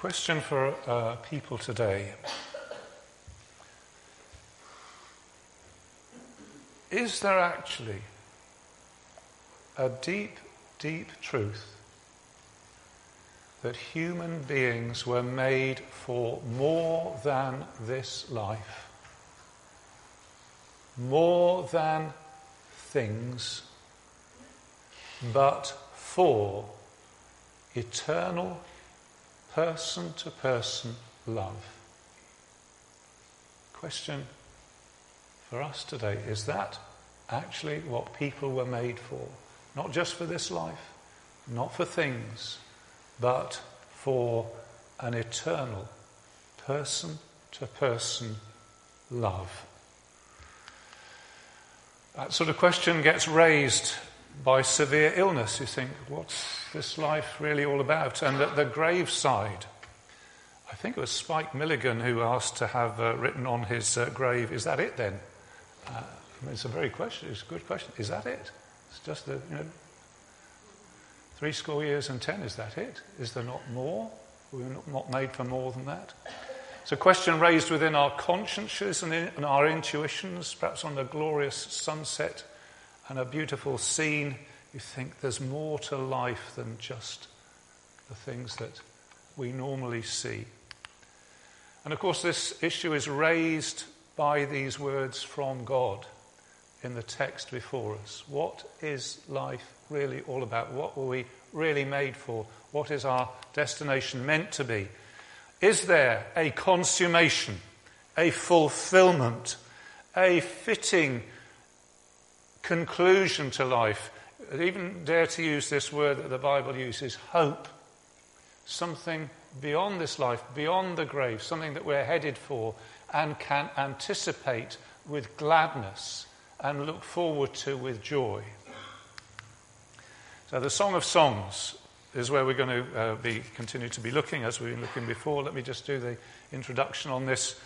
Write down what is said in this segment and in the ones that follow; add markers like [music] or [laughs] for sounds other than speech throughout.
Question for uh, people today. Is there actually a deep, deep truth that human beings were made for more than this life? More than things, but for eternal person to person love. Question for us today is that actually what people were made for? Not just for this life, not for things, but for an eternal person to person love. That sort of question gets raised by severe illness. You think, what's this life really all about? And at the graveside, I think it was Spike Milligan who asked to have uh, written on his uh, grave, is that it then? Uh, it's a very question, it's a good question. Is that it? It's just the, you know, three score years and ten, is that it? Is there not more? We're not made for more than that? It's a question raised within our consciences and in our intuitions, perhaps on a glorious sunset and a beautiful scene, you think there's more to life than just the things that we normally see. And of course, this issue is raised by these words from God in the text before us. What is life really all about? What were we really made for? What is our destination meant to be? Is there a consummation, a fulfillment, a fitting conclusion to life. I even dare to use this word that the Bible uses hope. Something beyond this life, beyond the grave, something that we're headed for and can anticipate with gladness and look forward to with joy. So, the Song of Songs is where we're going to uh, be continue to be looking as we've been looking before. Let me just do the introduction on this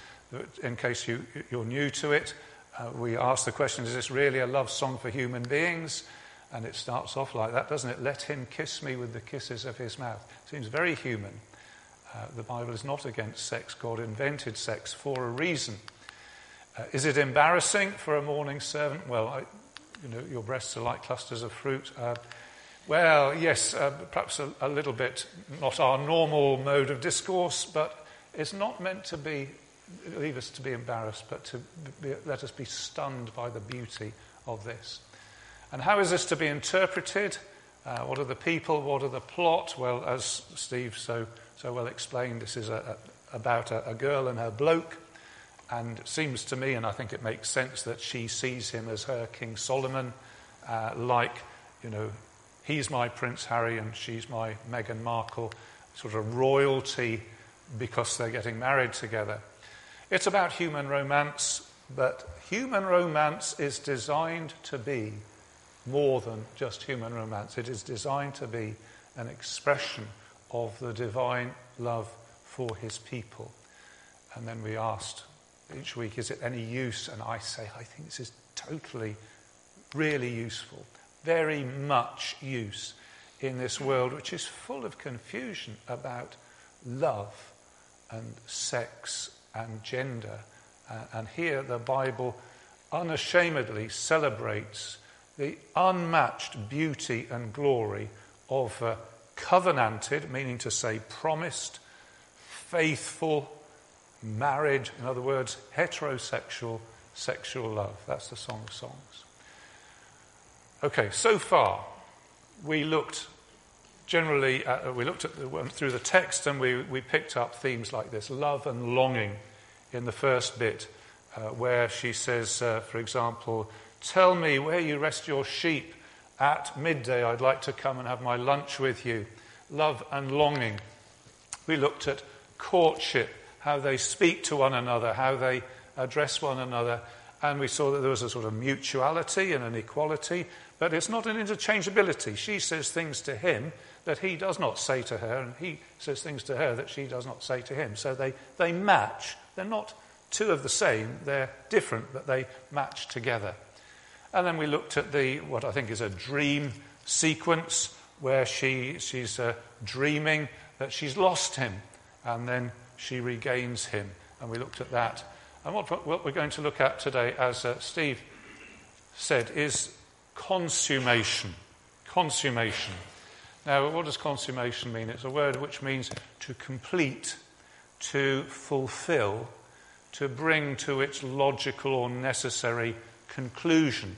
in case you, you're new to it. Uh, we ask the question is this really a love song for human beings? And it starts off like that, doesn't it? Let him kiss me with the kisses of his mouth. Seems very human. Uh, the Bible is not against sex. God invented sex for a reason. Uh, is it embarrassing for a morning servant? Well, I, you know, your breasts are like clusters of fruit. Uh, well, yes, uh, perhaps a, a little bit not our normal mode of discourse, but it's not meant to be leave us to be embarrassed, but to be, let us be stunned by the beauty of this. And how is this to be interpreted? Uh, what are the people? What are the plot? Well, as Steve so, so well explained, this is a, a, about a, a girl and her bloke. And it seems to me, and I think it makes sense, that she sees him as her King Solomon, uh, like, you know, he's my Prince Harry and she's my Meghan Markle, sort of royalty because they're getting married together. It's about human romance, but human romance is designed to be more than just human romance. It is designed to be an expression of the divine love for his people. And then we asked each week, is it any use? And I say, I think this is totally, really useful. Very much use in this world, which is full of confusion about love and sex and gender. Uh, and here the Bible unashamedly celebrates the unmatched beauty and glory of uh, covenanted, meaning to say promised, faithful marriage, in other words, heterosexual sexual love. That's the Song of Songs. Okay, so far we looked generally, uh, we looked at the, through the text and we, we picked up themes like this love and longing in the first bit, uh, where she says, uh, for example, Tell me where you rest your sheep at midday. I'd like to come and have my lunch with you. Love and longing. We looked at courtship, how they speak to one another, how they address one another, and we saw that there was a sort of mutuality and an equality, but it's not an interchangeability. She says things to him that he does not say to her, and he says things to her that she does not say to him. So they, they match. They're not two of the same, they're different, but they match together. And then we looked at the what I think is a dream sequence where she, she's uh, dreaming that she's lost him and then she regains him. And we looked at that. And what, what we're going to look at today, as uh, Steve said, is consummation. Consummation. Now, what does consummation mean? It's a word which means to complete, to fulfill, to bring to its logical or necessary conclusion.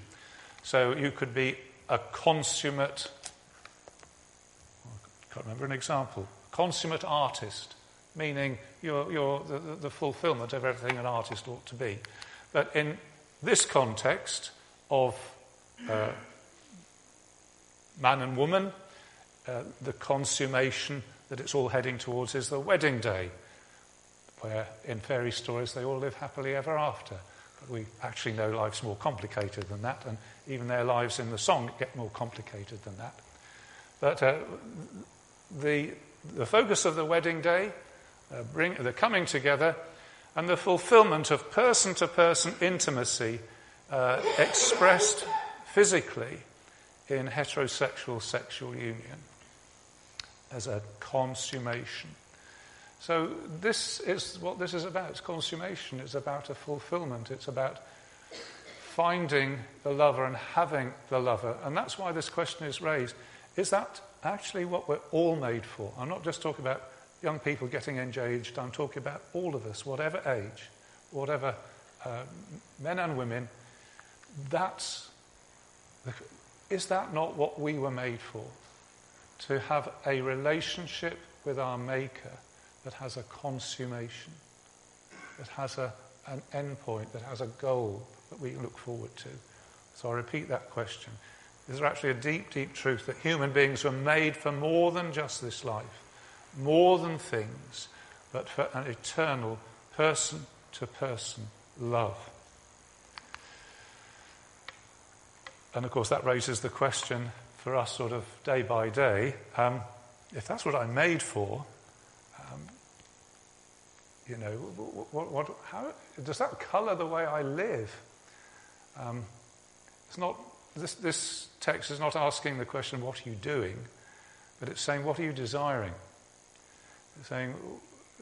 So you could be a consummate, I can't remember an example, consummate artist, meaning you're, you're the, the fulfillment of everything an artist ought to be. But in this context of uh, man and woman, uh, the consummation that it's all heading towards is the wedding day, where in fairy stories they all live happily ever after. But we actually know life's more complicated than that, and even their lives in the song get more complicated than that. But uh, the, the focus of the wedding day, uh, bring, the coming together, and the fulfillment of person to person intimacy uh, expressed physically in heterosexual sexual union as a consummation. So, this is what this is about. It's consummation. It's about a fulfillment. It's about finding the lover and having the lover. And that's why this question is raised. Is that actually what we're all made for? I'm not just talking about young people getting engaged, I'm talking about all of us, whatever age, whatever uh, men and women. That's the, is that not what we were made for? To have a relationship with our Maker that has a consummation, that has a, an endpoint, that has a goal, that we look forward to. So I repeat that question. Is there actually a deep, deep truth that human beings were made for more than just this life, more than things, but for an eternal person to person love? And of course, that raises the question for us, sort of day by day um, if that's what I'm made for, um, you know, what, what, how, does that colour the way I live? Um, it's not, this, this text is not asking the question, what are you doing? But it's saying, what are you desiring? It's, saying,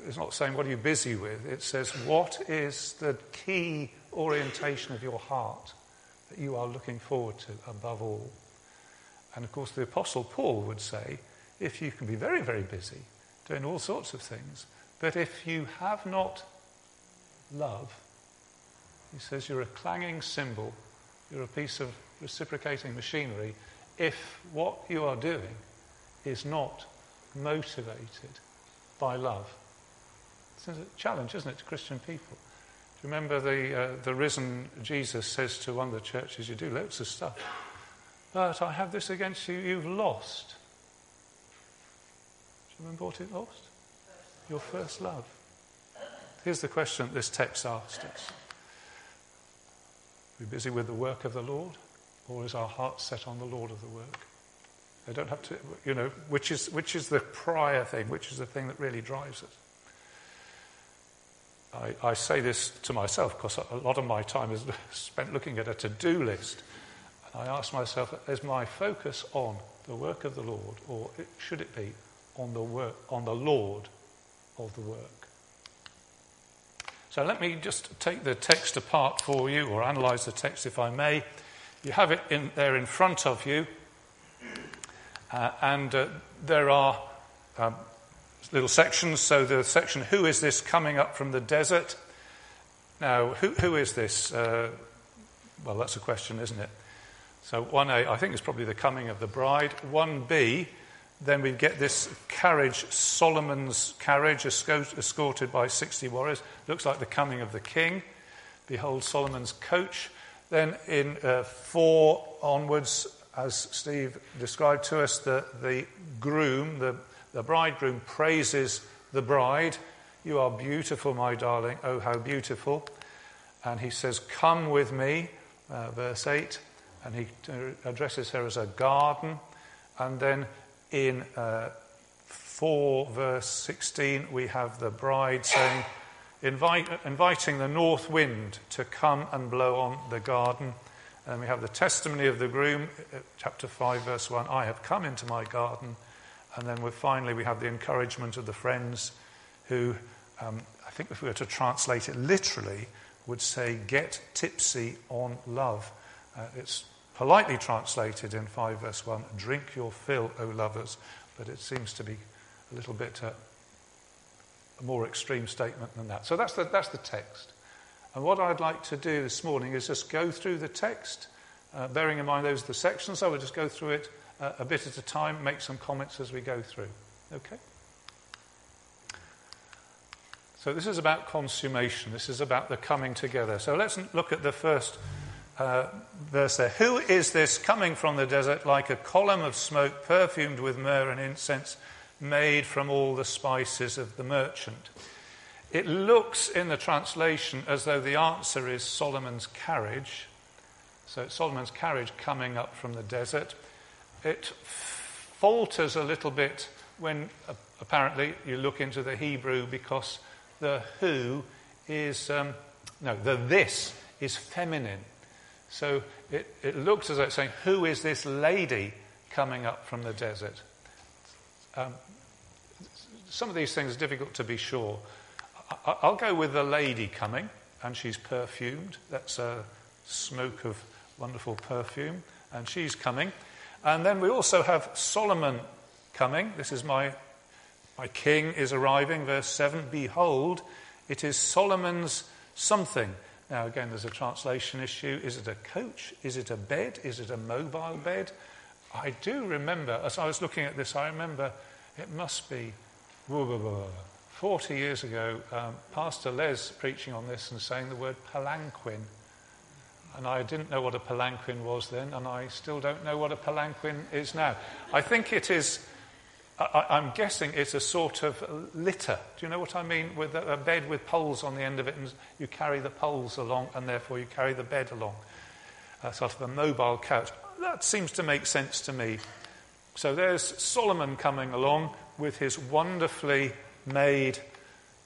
it's not saying, what are you busy with? It says, what is the key orientation of your heart that you are looking forward to above all? And of course, the Apostle Paul would say, if you can be very, very busy doing all sorts of things, but if you have not love, he says you're a clanging cymbal, you're a piece of reciprocating machinery if what you are doing is not motivated by love. It's a challenge, isn't it, to Christian people? Do you remember the, uh, the risen Jesus says to one of the churches, You do loads of stuff, but I have this against you, you've lost. Do you remember what it lost? Your first love. Here's the question this text asked us Are we busy with the work of the Lord, or is our heart set on the Lord of the work? They don't have to, you know, which is, which is the prior thing, which is the thing that really drives us. I, I say this to myself because a lot of my time is [laughs] spent looking at a to do list. I ask myself, is my focus on the work of the Lord, or should it be on the, work, on the Lord of the work? So let me just take the text apart for you, or analyze the text if I may. You have it in, there in front of you, uh, and uh, there are um, little sections. So the section, Who is this coming up from the desert? Now, who, who is this? Uh, well, that's a question, isn't it? So 1a, I think, is probably the coming of the bride. 1b, then we get this carriage, Solomon's carriage, escorted by 60 warriors. Looks like the coming of the king. Behold Solomon's coach. Then in uh, 4 onwards, as Steve described to us, the, the groom, the, the bridegroom, praises the bride. You are beautiful, my darling. Oh, how beautiful. And he says, Come with me, uh, verse 8. And he uh, addresses her as a garden. And then in uh, 4, verse 16, we have the bride saying, invite, inviting the north wind to come and blow on the garden. And we have the testimony of the groom, uh, chapter 5, verse 1 I have come into my garden. And then we finally we have the encouragement of the friends who, um, I think if we were to translate it literally, would say, Get tipsy on love. Uh, it's politely translated in 5 verse 1, Drink your fill, O lovers, but it seems to be a little bit uh, a more extreme statement than that. So that's the, that's the text. And what I'd like to do this morning is just go through the text, uh, bearing in mind those are the sections. I will just go through it uh, a bit at a time, make some comments as we go through. Okay? So this is about consummation. This is about the coming together. So let's look at the first uh, verse there. Who is this coming from the desert like a column of smoke perfumed with myrrh and incense made from all the spices of the merchant? It looks in the translation as though the answer is Solomon's carriage. So it's Solomon's carriage coming up from the desert. It falters a little bit when uh, apparently you look into the Hebrew because the who is, um, no, the this is feminine. So it, it looks as though it's saying, Who is this lady coming up from the desert? Um, some of these things are difficult to be sure. I, I'll go with the lady coming, and she's perfumed. That's a smoke of wonderful perfume, and she's coming. And then we also have Solomon coming. This is my, my king is arriving, verse 7. Behold, it is Solomon's something. Now, again, there's a translation issue. Is it a coach? Is it a bed? Is it a mobile bed? I do remember, as I was looking at this, I remember it must be 40 years ago, um, Pastor Les preaching on this and saying the word palanquin. And I didn't know what a palanquin was then, and I still don't know what a palanquin is now. I think it is I, am guessing it's a sort of litter. Do you know what I mean? With a, a, bed with poles on the end of it, and you carry the poles along, and therefore you carry the bed along. Uh, sort of a mobile couch. That seems to make sense to me. So there's Solomon coming along with his wonderfully made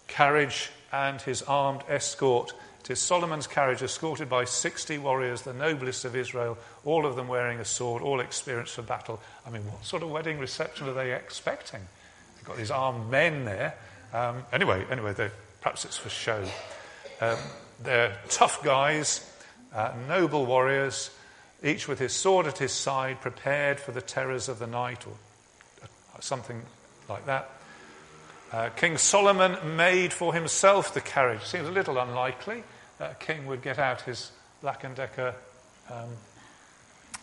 carriage and his armed escort it is Solomon's carriage, escorted by 60 warriors, the noblest of Israel, all of them wearing a sword, all experienced for battle. I mean, what sort of wedding reception are they expecting? They've got these armed men there. Um, anyway, anyway, perhaps it's for show. Um, they're tough guys, uh, noble warriors, each with his sword at his side, prepared for the terrors of the night, or something like that. Uh, King Solomon made for himself the carriage. Seems a little unlikely that king would get out his Black & Decker um,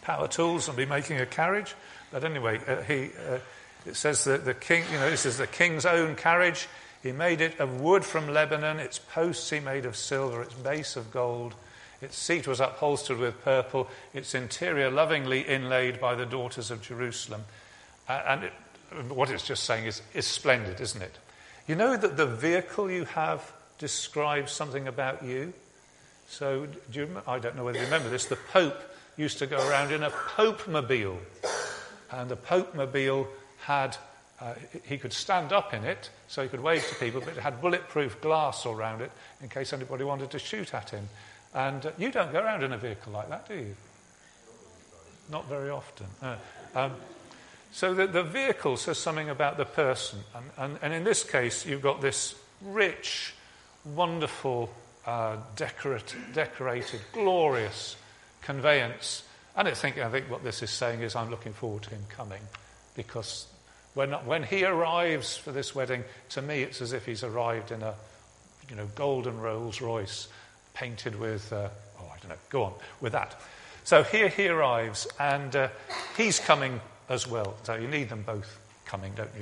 power tools and be making a carriage. But anyway, uh, he, uh, it says that the king, you know, this is the king's own carriage. He made it of wood from Lebanon. Its posts he made of silver, its base of gold. Its seat was upholstered with purple, its interior lovingly inlaid by the daughters of Jerusalem. Uh, and it, what it's just saying is, is splendid, isn't it? You know that the vehicle you have describes something about you? So, do you, I don't know whether you remember this. The Pope used to go around in a Pope mobile. And the Pope mobile had, uh, he could stand up in it so he could wave to people, but it had bulletproof glass all around it in case anybody wanted to shoot at him. And uh, you don't go around in a vehicle like that, do you? Not very often. Uh, um, so the, the, vehicle says something about the person. And, and, and, in this case, you've got this rich, wonderful uh, decorate, decorated, glorious conveyance. And I think, I think what this is saying is, I'm looking forward to him coming because when, when he arrives for this wedding, to me, it's as if he's arrived in a you know, golden Rolls Royce painted with, uh, oh, I don't know, go on with that. So here he arrives, and uh, he's coming as well. So you need them both coming, don't you?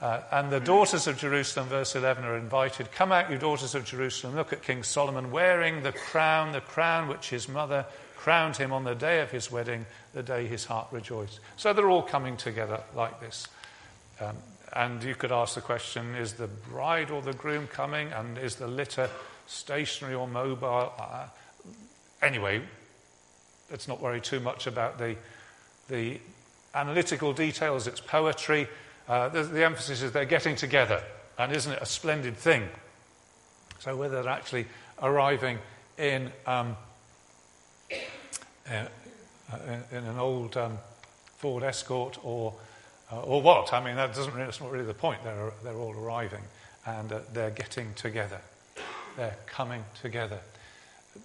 Uh, and the daughters of Jerusalem, verse 11, are invited. Come out, you daughters of Jerusalem. Look at King Solomon wearing the crown, the crown which his mother crowned him on the day of his wedding, the day his heart rejoiced. So they're all coming together like this. Um, and you could ask the question is the bride or the groom coming? And is the litter stationary or mobile? Uh, anyway, let's not worry too much about the, the analytical details. It's poetry. Uh, the, the, emphasis is they're getting together, and isn't it a splendid thing? So whether they're actually arriving in, um, uh, in, in, an old um, Ford Escort or, uh, or what, I mean, that doesn't really, that's not really the point. They're, they're all arriving. and uh, they're getting together. They're coming together.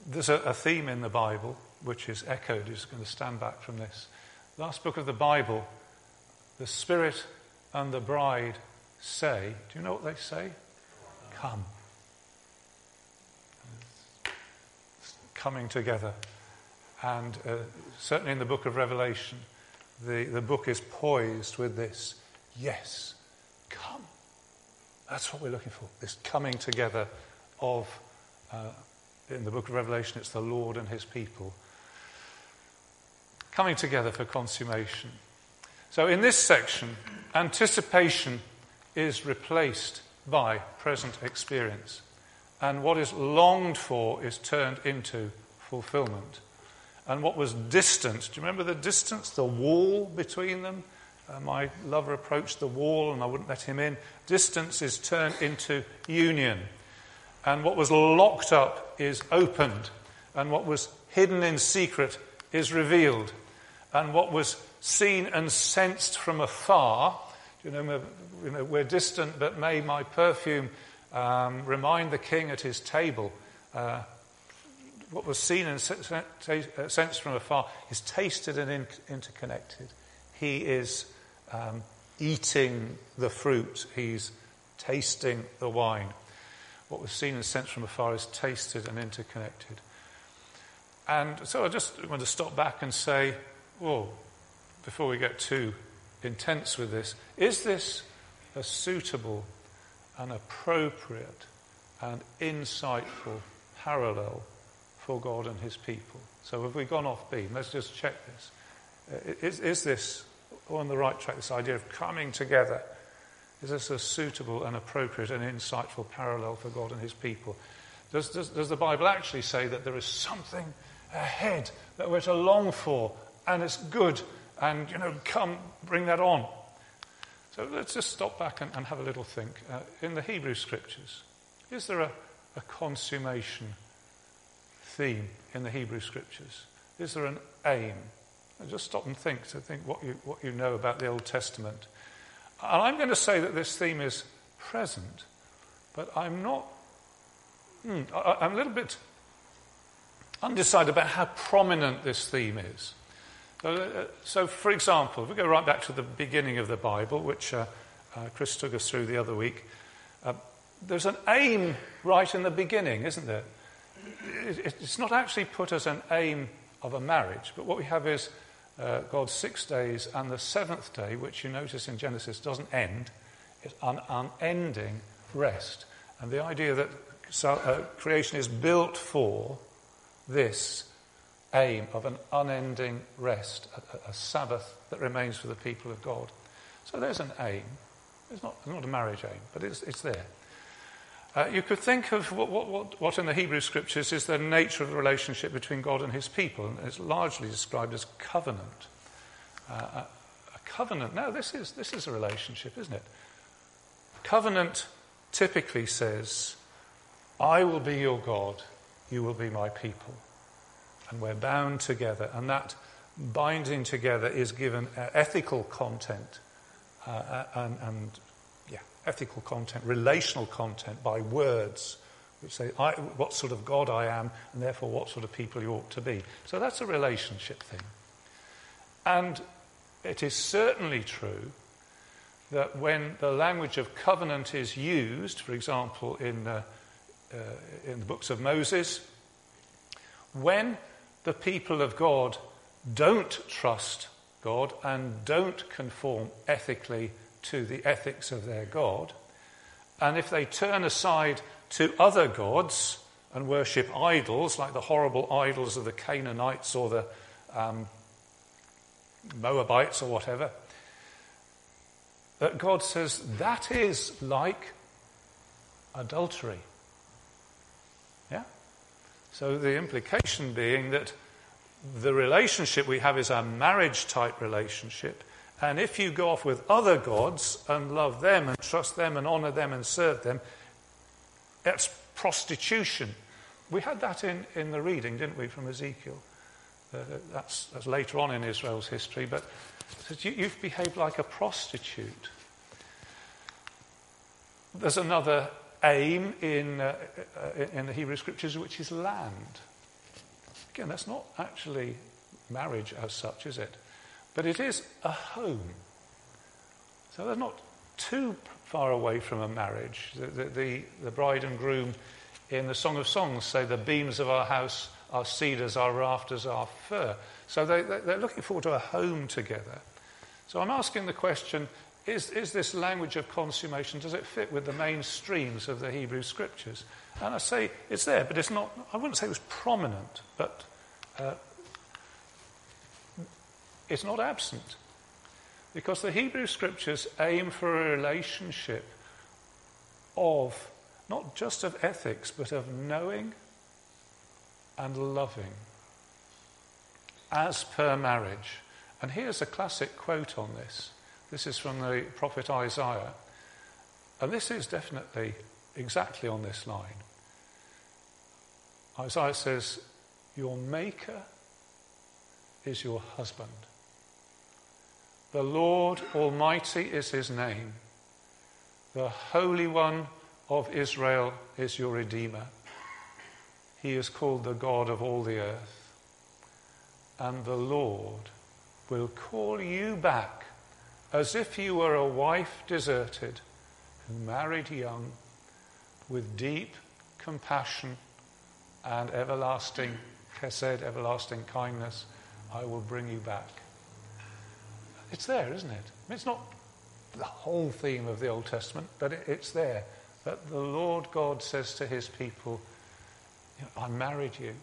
There's a, a theme in the Bible which is echoed, is going to stand back from this. Last book of the Bible, the Spirit and the bride say, do you know what they say? Come. It's Coming together. And uh, certainly in the book of Revelation, the, the book is poised with this yes, come. That's what we're looking for, this coming together of, uh, in the book of Revelation, it's the Lord and his people coming together for consummation. So in this section, anticipation is replaced by present experience. And what is longed for is turned into fulfillment. And what was distant, do you remember the distance, the wall between them? Uh, my lover approached the wall and I wouldn't let him in. Distance is turned into union. And what was locked up is opened. And what was hidden in secret is revealed and what was seen and sensed from afar. You know, you know we're distant, but may my perfume um, remind the king at his table. Uh, what was seen and uh, sensed from afar is tasted and in- interconnected. He is um, eating the fruit, he's tasting the wine. What was seen and sensed from afar is tasted and interconnected. And so I just want to stop back and say, well, before we get too intense with this, is this a suitable and appropriate and insightful parallel for God and his people? So have we gone off beam? Let's just check this. Uh, is, is this on the right track, this idea of coming together? Is this a suitable and appropriate and insightful parallel for God and his people? Does, does, does the Bible actually say that there is something ahead that we're to long for and it's good, and, you know, come, bring that on. So let's just stop back and, and have a little think. Uh, in the Hebrew scriptures, is there a, a consummation theme in the Hebrew scriptures? Is there an aim? just stop and think to think what you, what you know about the Old Testament. And I'm going to say that this theme is present, but I'm not. Hmm, I, I'm a little bit undecided about how prominent this theme is. Uh, so, for example, if we go right back to the beginning of the Bible, which uh, uh, Chris took us through the other week, uh, there's an aim right in the beginning, isn't there? It's not actually put as an aim of a marriage, but what we have is uh, God's six days and the seventh day, which you notice in Genesis doesn't end, it's an unending rest. And the idea that uh, creation is built for this aim of an unending rest, a, a, Sabbath that remains for the people of God. So there's an aim. It's not, not a marriage aim, but it's, it's there. Uh, you could think of what, what, what, in the Hebrew scriptures is the nature of the relationship between God and his people, and it's largely described as covenant. Uh, a, a covenant, now this is, this is a relationship, isn't it? Covenant typically says, I will be your God, you will be my people and we're bound together. And that binding together is given uh, ethical content uh, uh, and, and, yeah, ethical content, relational content by words which say I, what sort of God I am and therefore what sort of people you ought to be. So that's a relationship thing. And it is certainly true that when the language of covenant is used, for example, in, uh, uh, in the books of Moses, when the people of God don't trust God and don't conform ethically to the ethics of their God, and if they turn aside to other gods and worship idols, like the horrible idols of the Canaanites or the um, Moabites or whatever, that God says that is like adultery. So the implication being that the relationship we have is a marriage type relationship. And if you go off with other gods and love them and trust them and honor them and serve them, it's prostitution. We had that in, in the reading, didn't we, from Ezekiel? Uh, that's, that's, later on in Israel's history, but you, you've behaved like a prostitute. there's another aim in, uh, uh, in the Hebrew Scriptures, which is land. Again, that's not actually marriage as such, is it? But it is a home. So they're not too far away from a marriage. The, the, the, the bride and groom in the Song of Songs say, The beams of our house are cedars, our rafters are fir. So they, they're looking forward to a home together. So I'm asking the question is, is this language of consummation, does it fit with the main streams of the Hebrew scriptures? And I say it's there, but it's not, I wouldn't say it was prominent, but uh, it's not absent. Because the Hebrew scriptures aim for a relationship of, not just of ethics, but of knowing and loving as per marriage. And here's a classic quote on this. This is from the prophet Isaiah. And this is definitely exactly on this line. Isaiah says, Your maker is your husband. The Lord Almighty is his name. The Holy One of Israel is your Redeemer. He is called the God of all the earth. And the Lord will call you back as if you were a wife deserted who married young with deep compassion and everlasting chesed, everlasting kindness. I will bring you back. It's there, isn't it? It's not the whole theme of the Old Testament, but it's there. That the Lord God says to his people, I married you.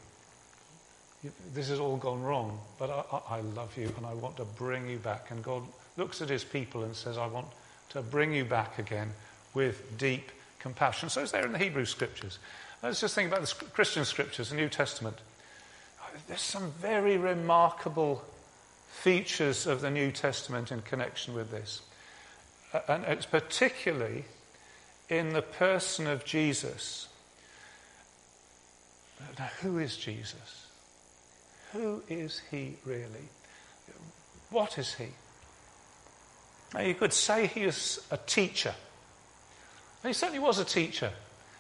This has all gone wrong, but I, I, love you and I want to bring you back. And God looks at his people and says, I want to bring you back again with deep compassion. So it's there in the Hebrew scriptures. Let's just think about the Christian scriptures, the New Testament. There's some very remarkable features of the New Testament in connection with this. And it's particularly in the person of Jesus. Now, who is Jesus? Who is he really? What is he? Now, you could say he is a teacher. he certainly was a teacher.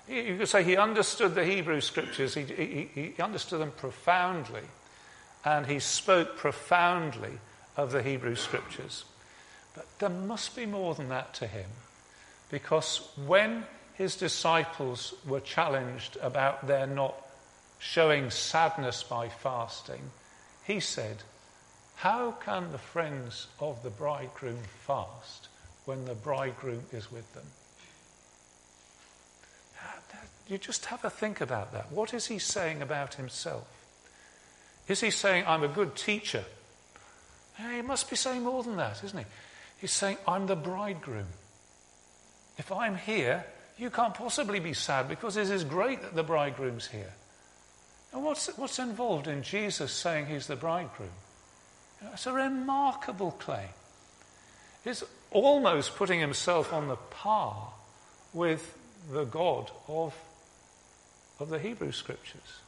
You could say he understood the Hebrew scriptures, he, he, he understood them profoundly, and he spoke profoundly of the Hebrew scriptures. But there must be more than that to him, because when his disciples were challenged about their not showing sadness by fasting, he said, How can the friends of the bridegroom fast when the bridegroom is with them? You just have a think about that. What is he saying about himself? Is he saying, I'm a good teacher? He must be saying more than that, isn't he? He's saying, I'm the bridegroom. If I'm here, you can't possibly be sad because it is great that the bridegroom's here. And what's, what's involved in Jesus saying he's the bridegroom? It's a remarkable claim. He's almost putting himself on the par with the God of, of the Hebrew Scriptures.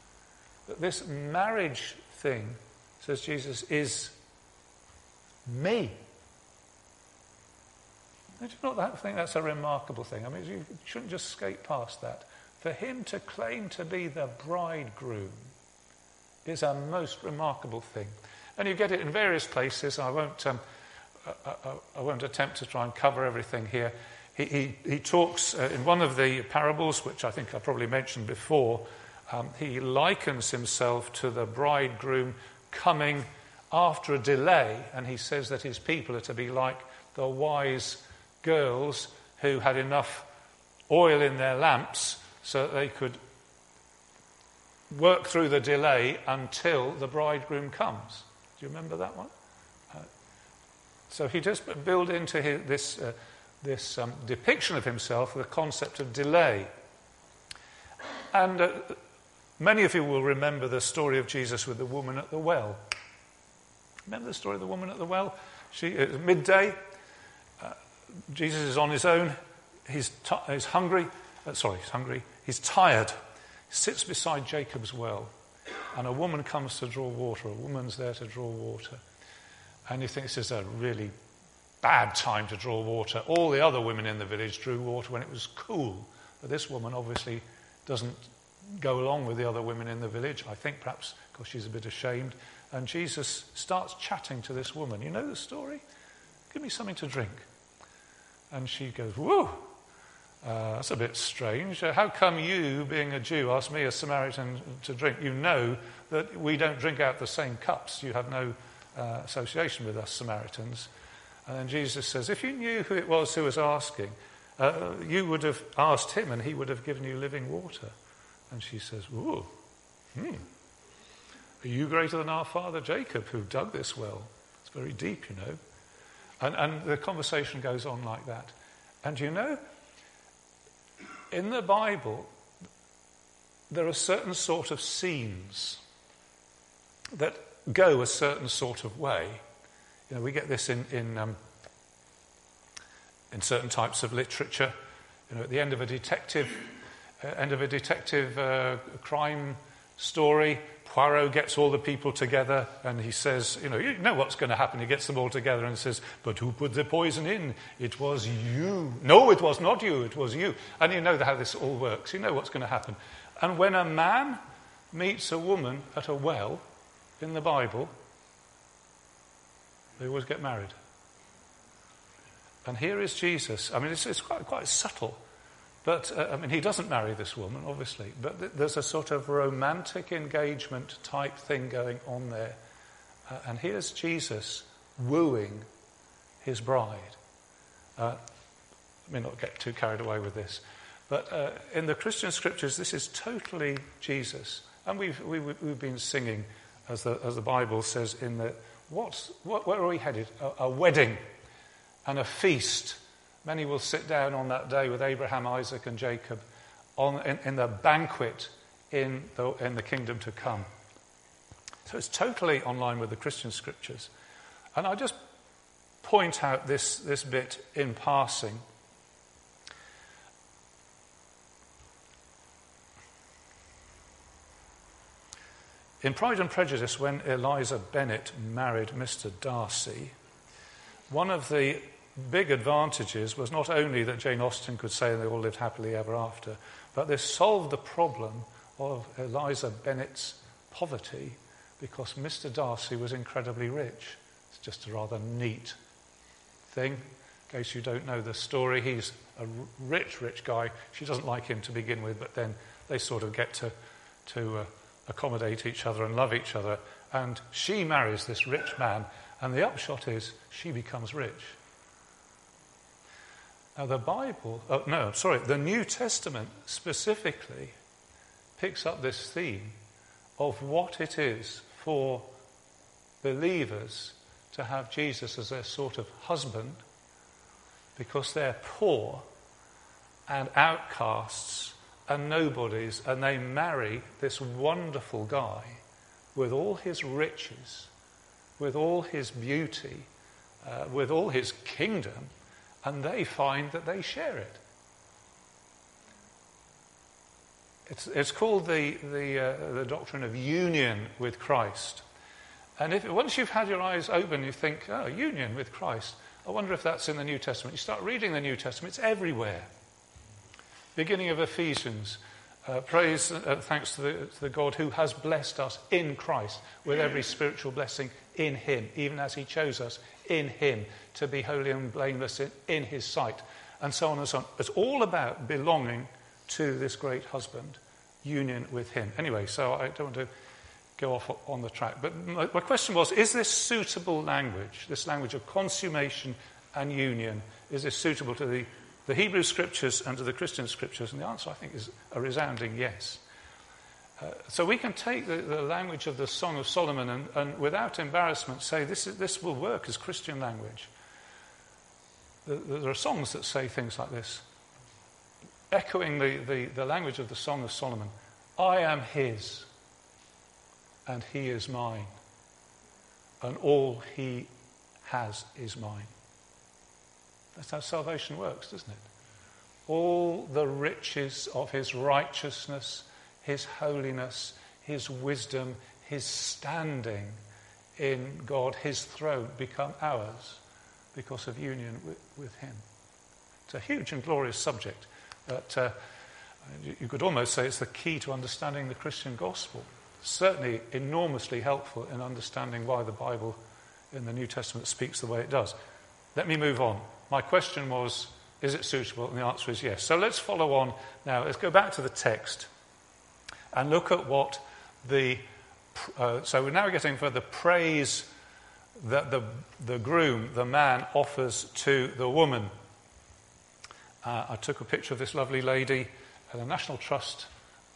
That this marriage thing, says Jesus, is me. I do not think that's a remarkable thing. I mean, you shouldn't just skate past that. For him to claim to be the bridegroom is a most remarkable thing. And you get it in various places. I won't, um, I, I, I, won't attempt to try and cover everything here. He, he, he talks uh, in one of the parables, which I think I probably mentioned before, um, he likens himself to the bridegroom coming after a delay, and he says that his people are to be like the wise girls who had enough oil in their lamps so that they could work through the delay until the bridegroom comes. Do you remember that one? Uh, so he just built into his, this, uh, this um, depiction of himself the concept of delay. And uh, many of you will remember the story of Jesus with the woman at the well. Remember the story of the woman at the well? She, it's midday. Uh, Jesus is on his own. He's, t- he's hungry. Uh, sorry, he's hungry. He's tired. He sits beside Jacob's well. And a woman comes to draw water. A woman's there to draw water. And you think this is a really bad time to draw water. All the other women in the village drew water when it was cool. But this woman obviously doesn't go along with the other women in the village. I think perhaps because she's a bit ashamed. And Jesus starts chatting to this woman. You know the story? Give me something to drink. And she goes, Whoa, uh, that's a bit strange. Uh, how come you, being a Jew, ask me, a Samaritan, to drink? You know that we don't drink out the same cups. You have no uh, association with us Samaritans. And Jesus says, If you knew who it was who was asking, uh, you would have asked him and he would have given you living water. And she says, Ooh, hmm. Are you greater than our father Jacob, who dug this well? It's very deep, you know. And, and the conversation goes on like that. And you know, in the Bible, there are certain sort of scenes that go a certain sort of way. You know, we get this in, in, um, in certain types of literature. You know, at the end of a detective, uh, end of a detective uh, crime story, Poirot gets all the people together and he says, you know, you know what's going to happen. He gets them all together and says, but who put the poison in? It was you. No, it was not you. It was you. And you know how this all works. You know what's going to happen. And when a man meets a woman at a well in the Bible, they always get married. And here is Jesus. I mean, it's, it's quite, quite subtle. But, uh, I mean, he doesn't marry this woman, obviously. But th- there's a sort of romantic engagement type thing going on there. Uh, and here's Jesus wooing his bride. Uh, let me not get too carried away with this. But uh, in the Christian scriptures, this is totally Jesus. And we've, we, have we have been singing, as the, as the Bible says, in the what's, what, where are we headed? A, a wedding and a feast Many will sit down on that day with Abraham, Isaac, and Jacob on, in, in the banquet in the, in the kingdom to come. So it's totally on line with the Christian scriptures. And I'll just point out this, this bit in passing. In Pride and Prejudice, when Eliza Bennet married Mr. Darcy, one of the big advantages was not only that Jane Austen could say they all lived happily ever after, but this solved the problem of Eliza Bennet's poverty because Mr. Darcy was incredibly rich. It's just a rather neat thing. In case you don't know the story, he's a rich, rich guy. She doesn't like him to begin with, but then they sort of get to, to uh, accommodate each other and love each other. And she marries this rich man, and the upshot is she becomes rich. Now, the Bible, oh, no, sorry, the New Testament specifically picks up this theme of what it is for believers to have Jesus as their sort of husband because they're poor and outcasts and nobodies, and they marry this wonderful guy with all his riches, with all his beauty, uh, with all his kingdom and they find that they share it. It's, it's called the, the, uh, the doctrine of union with Christ. And if, once you've had your eyes open, you think, oh, union with Christ. I wonder if that's in the New Testament. You start reading the New Testament, it's everywhere. Beginning of Ephesians, uh, praise, uh, thanks to the, to the God who has blessed us in Christ with every spiritual blessing in Him, even as He chose us in Him to be holy and blameless in, in His sight, and so on and so on. It's all about belonging to this great husband, union with Him. Anyway, so I don't want to go off on the track. But my, my question was is this suitable language, this language of consummation and union, is this suitable to the, the Hebrew scriptures and to the Christian scriptures? And the answer, I think, is a resounding yes. Uh, so we can take the, the, language of the Song of Solomon and, and without embarrassment say this, is, this will work as Christian language. There are songs that say things like this, echoing the, the, the language of the Song of Solomon I am his, and he is mine, and all he has is mine. That's how salvation works, doesn't it? All the riches of his righteousness his holiness, his wisdom, his standing in God, his throne become ours because of union with, with Him. It's a huge and glorious subject. But uh, you could almost say it's the key to understanding the Christian gospel. Certainly enormously helpful in understanding why the Bible in the New Testament speaks the way it does. Let me move on. My question was, is it suitable? And the answer is yes. So let's follow on now. Let's go back to the text and look at what the. Uh, so we're now getting for the praise that the, the groom, the man, offers to the woman. Uh, I took a picture of this lovely lady at a National Trust.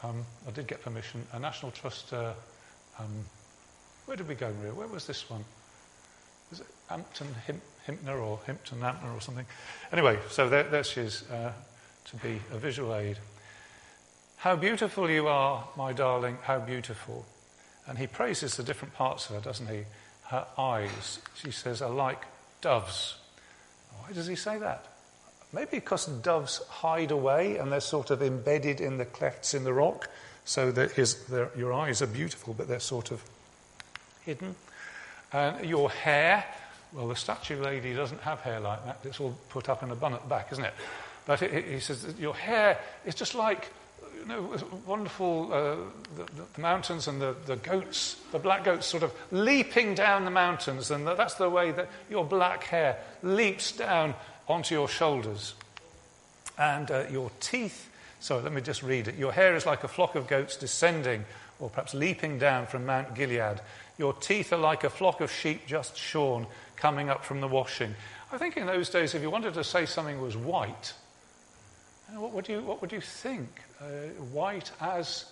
Um, I did get permission. A National Trust. Uh, um, where did we go, Maria? Where was this one? Was it Hampton Him- Himpner or Himpton Hampner or something? Anyway, so there, there she is uh, to be a visual aid. How beautiful you are, my darling, how beautiful. And he praises the different parts of her, doesn't he? Her eyes, she says, are like doves. Why does he say that? Maybe because doves hide away and they're sort of embedded in the clefts in the rock, so that his, your eyes are beautiful, but they're sort of hidden. And your hair, well, the statue lady doesn't have hair like that. It's all put up in a bun at the back, isn't it? But he says your hair is just like you know, wonderful uh, the, the, mountains and the, the goats, the black goats sort of leaping down the mountains. And that's the way that your black hair leaps down onto your shoulders. And uh, your teeth, so let me just read it. Your hair is like a flock of goats descending, or perhaps leaping down from Mount Gilead. Your teeth are like a flock of sheep just shorn, coming up from the washing. I think in those days, if you wanted to say something was white, what would you, what would you think? Uh, white as,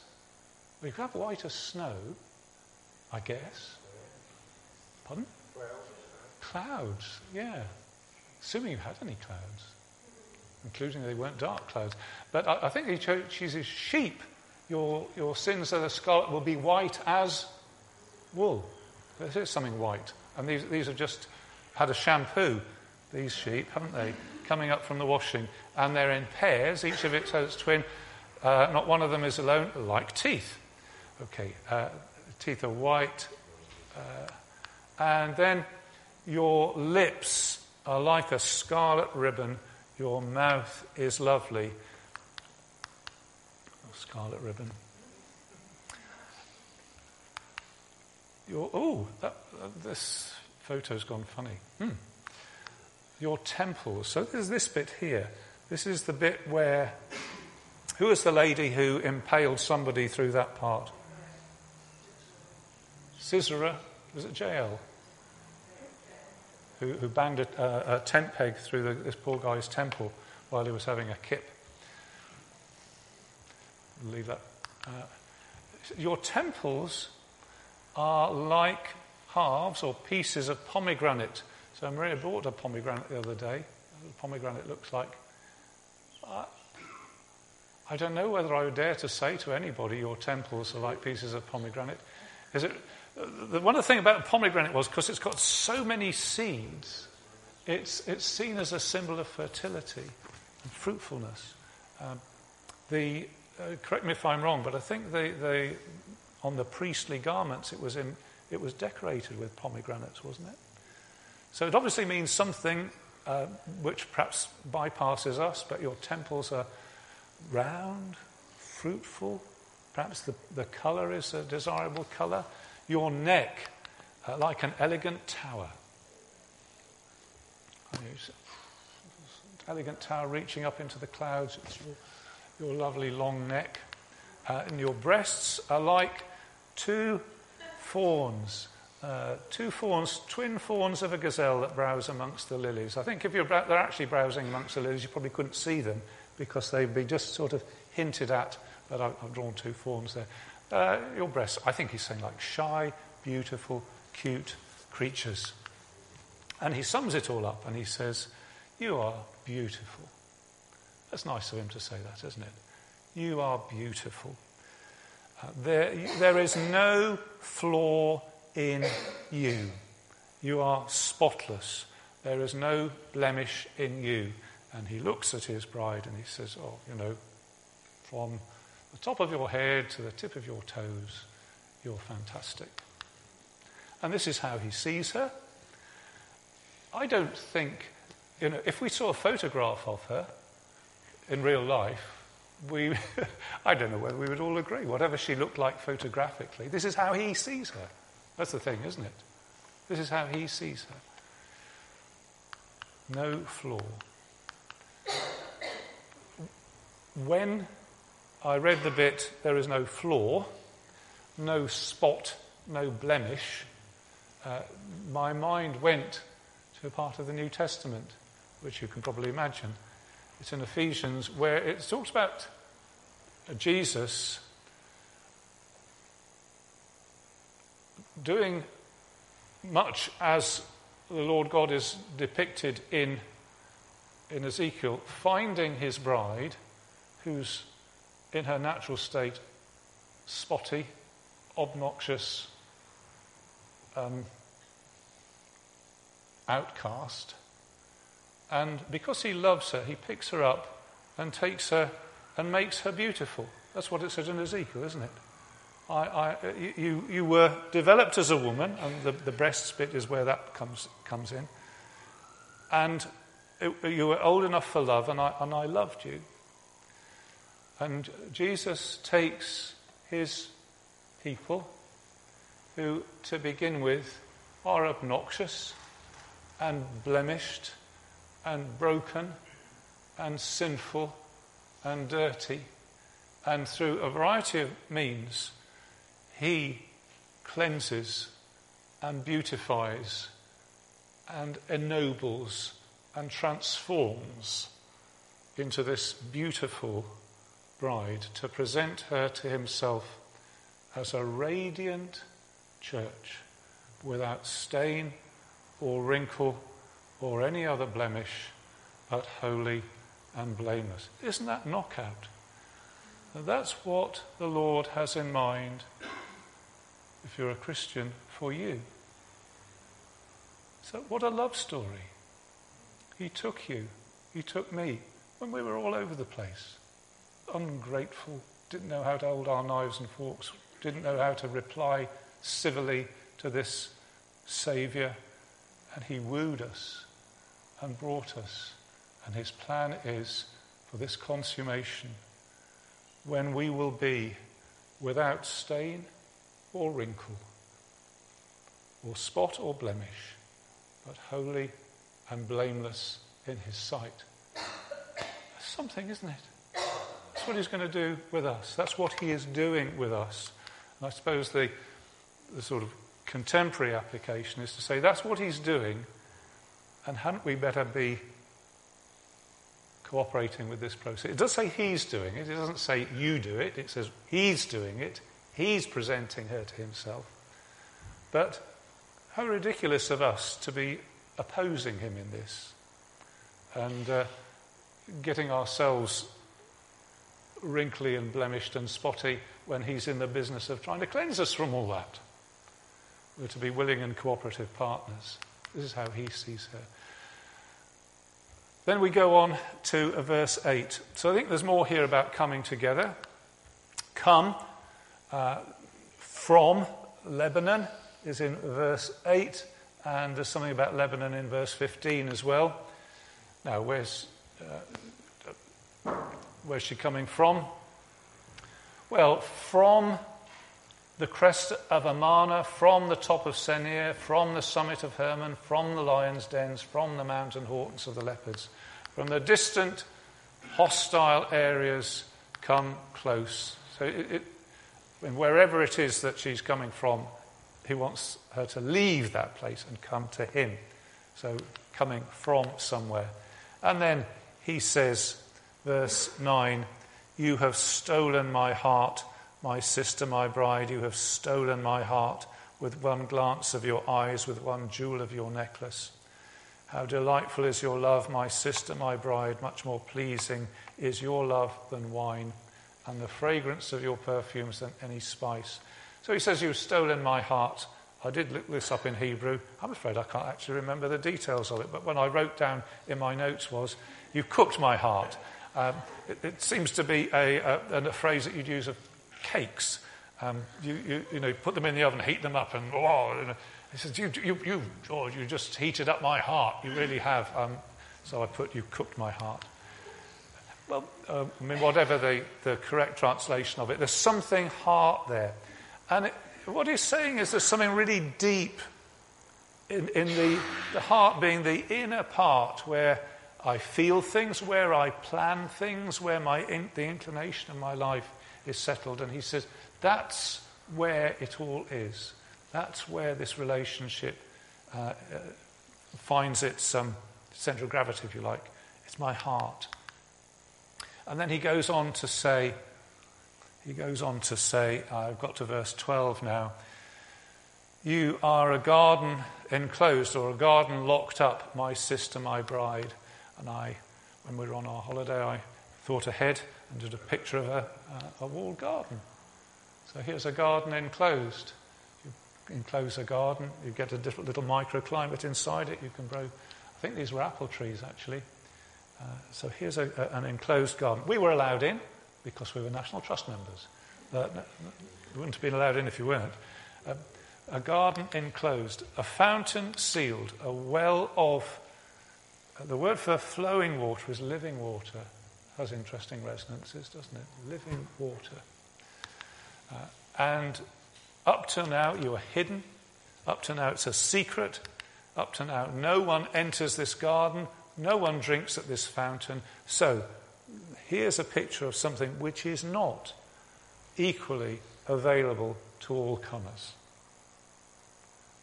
well, you could have white as snow, I guess. Pardon? Clouds, yeah. Assuming you had any clouds, including they weren't dark clouds. But I, I think he chooses sheep. Your, your sins are the scarlet will be white as wool. This is something white. And these, these have just had a shampoo, these sheep, haven't they? Coming up from the washing. And they're in pairs. Each of it has its twin. Uh, not one of them is alone, like teeth. Okay, uh, teeth are white. Uh, and then your lips are like a scarlet ribbon. Your mouth is lovely. Oh, scarlet ribbon. Your, oh, that, uh, this photo's gone funny. Hmm. Your temples. So there's this bit here. This is the bit where. Who was the lady who impaled somebody through that part? Sisera. Was it Jael? who, who banged a, a, tent peg through the, this poor guy's temple while he was having a kip. Leave that. Uh, your temples are like halves or pieces of pomegranate. So Maria bought a pomegranate the other day. A pomegranate looks like. Uh, I don't know whether I would dare to say to anybody your temples are like pieces of pomegranate. Is it, the, one of the things about pomegranate was because it's got so many seeds, it's, it's seen as a symbol of fertility and fruitfulness. Um, the, uh, correct me if I'm wrong, but I think the, the, on the priestly garments it was, in, it was decorated with pomegranates, wasn't it? So it obviously means something uh, which perhaps bypasses us, but your temples are round, fruitful. Perhaps the, the colour is a desirable colour your neck uh, like an elegant tower. Elegant tower reaching up into the clouds. It's your, your lovely long neck. Uh, and your breasts are like two fawns. Uh, two fawns, twin fawns of a gazelle that browse amongst the lilies. I think if you're, they're actually browsing amongst the lilies, you probably couldn't see them because they've been just sort of hinted at, but I've, I've drawn two forms there. Uh, your breasts, I think he's saying like shy, beautiful, cute creatures. And he sums it all up and he says, You are beautiful. That's nice of him to say that, isn't it? You are beautiful. Uh, there, there is no flaw in you. You are spotless. There is no blemish in you. And he looks at his bride and he says, Oh, you know, from the top of your head to the tip of your toes, you're fantastic. And this is how he sees her. I don't think, you know, if we saw a photograph of her in real life, we, [laughs] I don't know whether we would all agree, whatever she looked like photographically. This is how he sees her. That's the thing, isn't it? This is how he sees her. No flaw. When I read the bit, there is no flaw, no spot, no blemish, uh, my mind went to a part of the New Testament, which you can probably imagine. It's in Ephesians where it talks about Jesus doing much as the Lord God is depicted in, in Ezekiel, finding his bride, who's in her natural state spotty, obnoxious, um, outcast. And because he loves her, he picks her up and takes her and makes her beautiful. That's what it says in Ezekiel, isn't it? I, I, you, you were developed as a woman, and the, the breasts bit is where that comes, comes in. And it, you were old enough for love, and I, and I loved you. And Jesus takes his people, who, to begin with, are obnoxious and blemished and broken and sinful and dirty. And through a variety of means, he cleanses and beautifies and ennobles and transforms into this beautiful bride to present her to himself as a radiant church without stain or wrinkle or any other blemish, but holy and blameless. Isn't that knockout? that's what the Lord has in mind, if you're a Christian, for you. So, what a love story. He took you, He took me. When we were all over the place. Ungrateful, didn't know how to hold our knives and forks, didn't know how to reply civilly to this Saviour, and He wooed us and brought us. And His plan is for this consummation. When we will be without stain or wrinkle, or spot or blemish, but holy and blameless in His sight. That's something, isn't it? That's what He's going to do with us. That's what He is doing with us. And I suppose the, the sort of contemporary application is to say that's what He's doing, and hadn't we better be cooperating with this process. It does say he's doing it, it doesn't say you do it, it says he's doing it, he's presenting her to himself. But how ridiculous of us to be opposing him in this and uh, getting ourselves wrinkly and blemished and spotty when he's in the business of trying to cleanse us from all that. We're to be willing and cooperative partners. This is how he sees her. Then we go on to verse 8. So I think there's more here about coming together. Come uh, from Lebanon is in verse 8, and there's something about Lebanon in verse 15 as well. Now, where's, uh, where's she coming from? Well, from the crest of Amana, from the top of Senir, from the summit of Hermon, from the lion's dens, from the mountain haunts of the leopards. From the distant, hostile areas come close. So, it, it, wherever it is that she's coming from, he wants her to leave that place and come to him. So, coming from somewhere. And then he says, verse 9, You have stolen my heart my sister, my bride, you have stolen my heart with one glance of your eyes, with one jewel of your necklace. How delightful is your love, my sister, my bride. Much more pleasing is your love than wine, and the fragrance of your perfumes than any spice. So he says, You've stolen my heart. I did look this up in Hebrew. I'm afraid I can't actually remember the details of it, but when I wrote down in my notes was, You cooked my heart. Um, it, it, seems to be a, a, a, phrase that you'd use of cakes. Um, you, you, you, know, put them in the oven, heat them up, and, oh, He says, you, you, you, George, you just heated up my heart. You really have. Um, so I put, you cooked my heart. Well, uh, I mean, whatever the, the correct translation of it, there's something heart there. And it, what he's saying is there's something really deep in, in the, the heart being the inner part where I feel things, where I plan things, where my in, the inclination of my life is settled. And he says that's where it all is. That's where this relationship uh, uh, finds its um, center of gravity, if you like. It's my heart. And then he goes on to say, he goes on to say, I've got to verse 12 now. You are a garden enclosed or a garden locked up, my sister, my bride. And I, when we were on our holiday, I thought ahead and did a picture of a, a walled garden. So here's a garden enclosed. You enclose a garden, you get a different little microclimate inside it. You can grow, I think these were apple trees actually. Uh, so here's a, a, an enclosed garden. We were allowed in because we were National Trust members. Uh, you wouldn't have been allowed in if you weren't. Uh, a garden enclosed, a fountain sealed, a well of. Uh, the word for flowing water is living water. Has interesting resonances, doesn't it? Living water. Uh, and up till now, you are hidden. Up to now, it's a secret. Up to now, no one enters this garden. No one drinks at this fountain. So, here's a picture of something which is not equally available to all comers.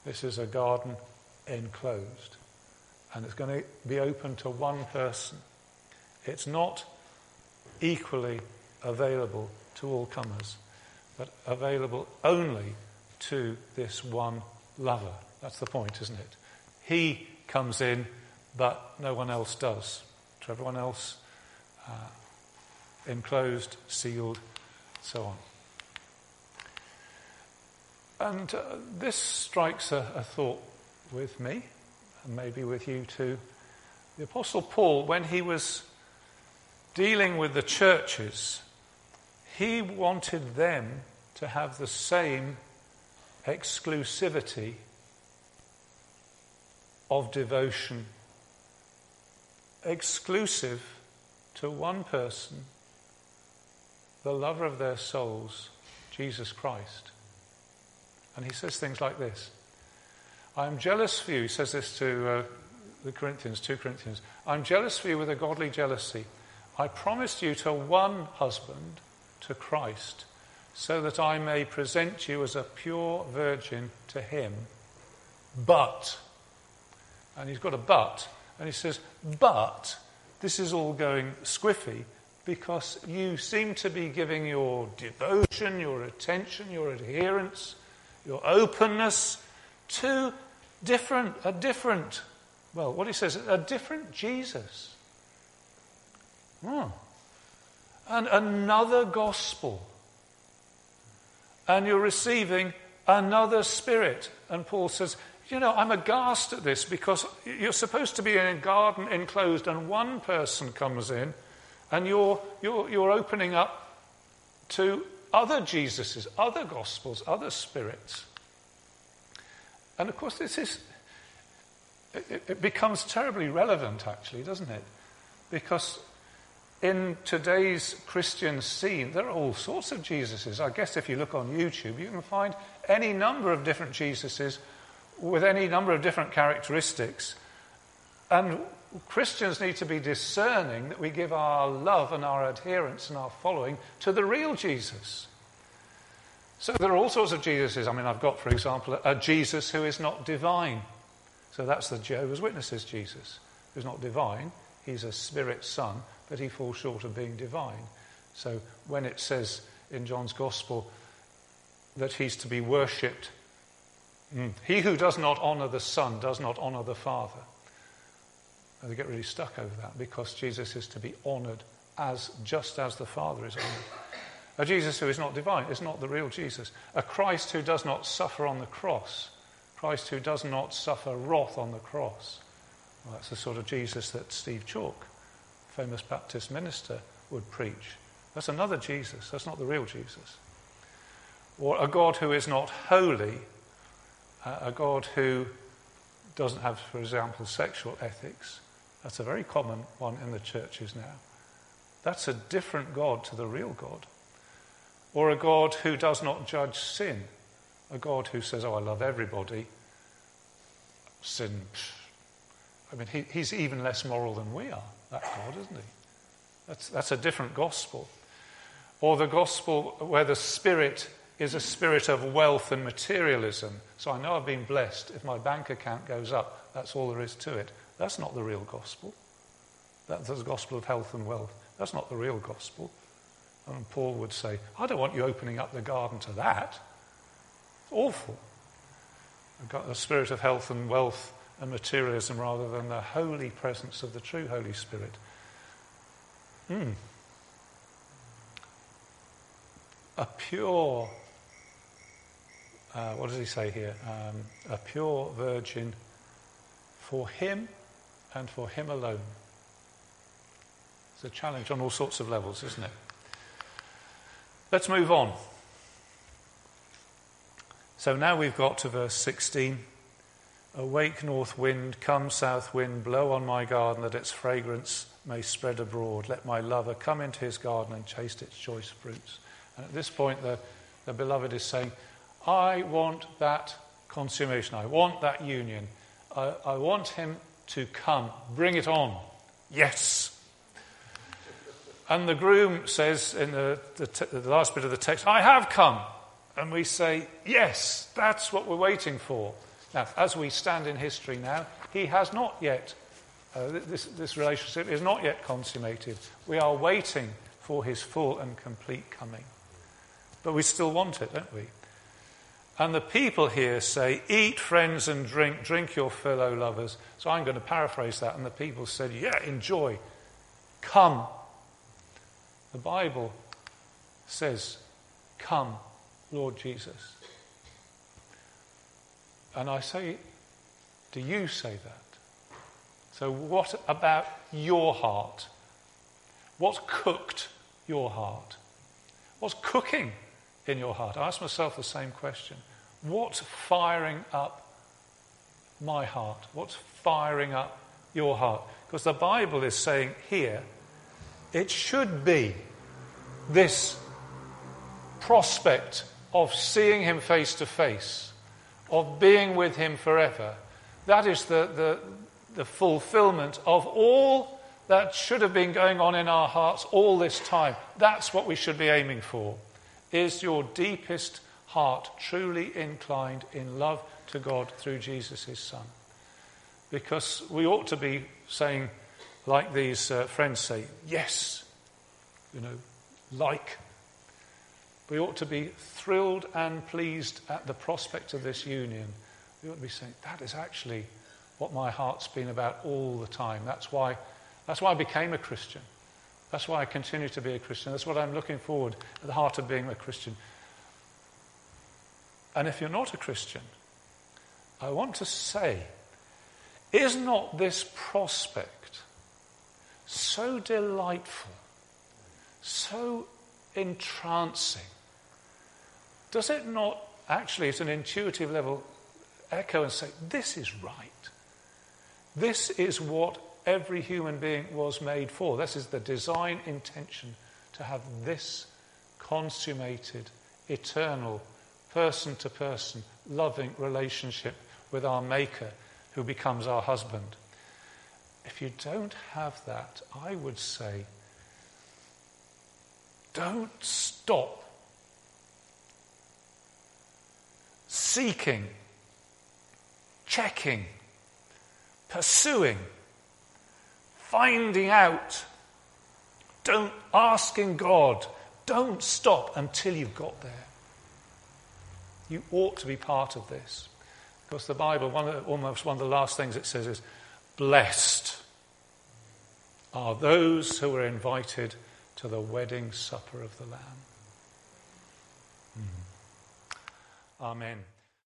This is a garden enclosed, and it's going to be open to one person. It's not equally available to all comers but available only to this one lover. That's the point, isn't it? He comes in, but no one else does. To everyone else, uh, enclosed, sealed, so on. And uh, this strikes a, a thought with me, and maybe with you too. The Apostle Paul, when he was dealing with the churches he wanted them to have the same exclusivity of devotion, exclusive to one person, the lover of their souls, Jesus Christ. And he says things like this I am jealous for you. He says this to uh, the Corinthians, 2 Corinthians. I'm jealous for you with a godly jealousy. I promised you to one husband to Christ, so that I may present you as a pure virgin to him. But, and he's got a but, and he says, but this is all going squiffy because you seem to be giving your devotion, your attention, your adherence, your openness to different, a different, well, what he says, a different Jesus. Hmm. Oh and another gospel. And you're receiving another spirit. And Paul says, You know, I'm aghast at this because you're supposed to be in a garden enclosed, and one person comes in, and you're, you're, you're opening up to other Jesuses, other gospels, other spirits. And of course, this is, it, it becomes terribly relevant, actually, doesn't it? Because in today's Christian scene, there are all sorts of Jesuses. I guess if you look on YouTube, you can find any number of different Jesuses with any number of different characteristics. And Christians need to be discerning that we give our love and our adherence and our following to the real Jesus. So there are all sorts of Jesuses. I mean, I've got, for example, a Jesus who is not divine. So that's the Jehovah's Witnesses Jesus, who's not divine. He's a spirit son but he falls short of being divine. So when it says in John's Gospel that he's to be worshipped, mm, he who does not honour the Son does not honour the Father. And they get really stuck over that because Jesus is to be honoured as just as the Father is honoured. A Jesus who is not divine is not the real Jesus. A Christ who does not suffer on the cross, Christ who does not suffer wrath on the cross. Well, that's the sort of Jesus that Steve Chalke, famous Baptist minister would preach. That's another Jesus. That's not the real Jesus. Or a God who is not holy uh, a God who doesn't have, for example, sexual ethics. That's a very common one in the churches now. That's a different God to the real God. Or a God who does not judge sin. A God who says, Oh, I love everybody. Sin. I mean, he, he's even less moral than we are, that God, isn't he? That's, that's a different gospel. Or the gospel where the Spirit is a spirit of wealth and materialism. So I know I've been blessed. If my bank account goes up, that's all there is to it. That's not the real gospel. That's the gospel of health and wealth. That's not the real gospel. And Paul would say, I don't want you opening up the garden to that. It's awful. A spirit of health and wealth and materialism rather than the holy presence of the true Holy Spirit. Hmm. A pure uh, what does he say here? Um, a pure virgin for him and for him alone. It's a challenge on all sorts of levels, isn't it? Let's move on. So now we've got to verse 16. Awake, north wind, come, south wind, blow on my garden that its fragrance may spread abroad. Let my lover come into his garden and taste its choice fruits. And at this point, the, the beloved is saying, I want that consummation. I want that union. I, I want him to come. Bring it on. Yes. And the groom says in the, the, te- the, last bit of the text, I have come. And we say, Yes, that's what we're waiting for. Now, as we stand in history now, he has not yet, uh, this, this relationship is not yet consummated. We are waiting for his full and complete coming. But we still want it, don't we? And the people here say, Eat, friends, and drink, drink your fellow lovers. So I'm going to paraphrase that. And the people said, Yeah, enjoy. Come. The Bible says, Come, Lord Jesus. And I say, Do you say that? So, what about your heart? What's cooked your heart? What's cooking in your heart? I ask myself the same question. What's firing up my heart? What's firing up your heart? Because the Bible is saying here, it should be this prospect of seeing him face to face, of being with him forever. That is the, the, the fulfillment of all that should have been going on in our hearts all this time. That's what we should be aiming for. Is your deepest heart truly inclined in love to God through Jesus, his Son? Because we ought to be saying, like these uh, friends say, yes, you know, like. We ought to be thrilled and pleased at the prospect of this union. We ought to be saying, that is actually what my heart's been about all the time. That's why, that's why I became a Christian. That's why I continue to be a Christian. That's what I'm looking forward at the heart of being a Christian. And if you're not a Christian, I want to say, is not this prospect so delightful, so entrancing? Does it not actually, at an intuitive level, echo and say, this is right? This is what every human being was made for. This is the design intention to have this consummated, eternal, person to person, loving relationship with our Maker who becomes our husband. If you don't have that, I would say, don't stop seeking, checking, pursuing finding out. Don't asking God. Don't stop until you've got there. You ought to be part of this. Because the Bible, one of, almost one of the last things it says is, Blessed are those who are invited to the wedding supper of the Lamb. Mm. Amen.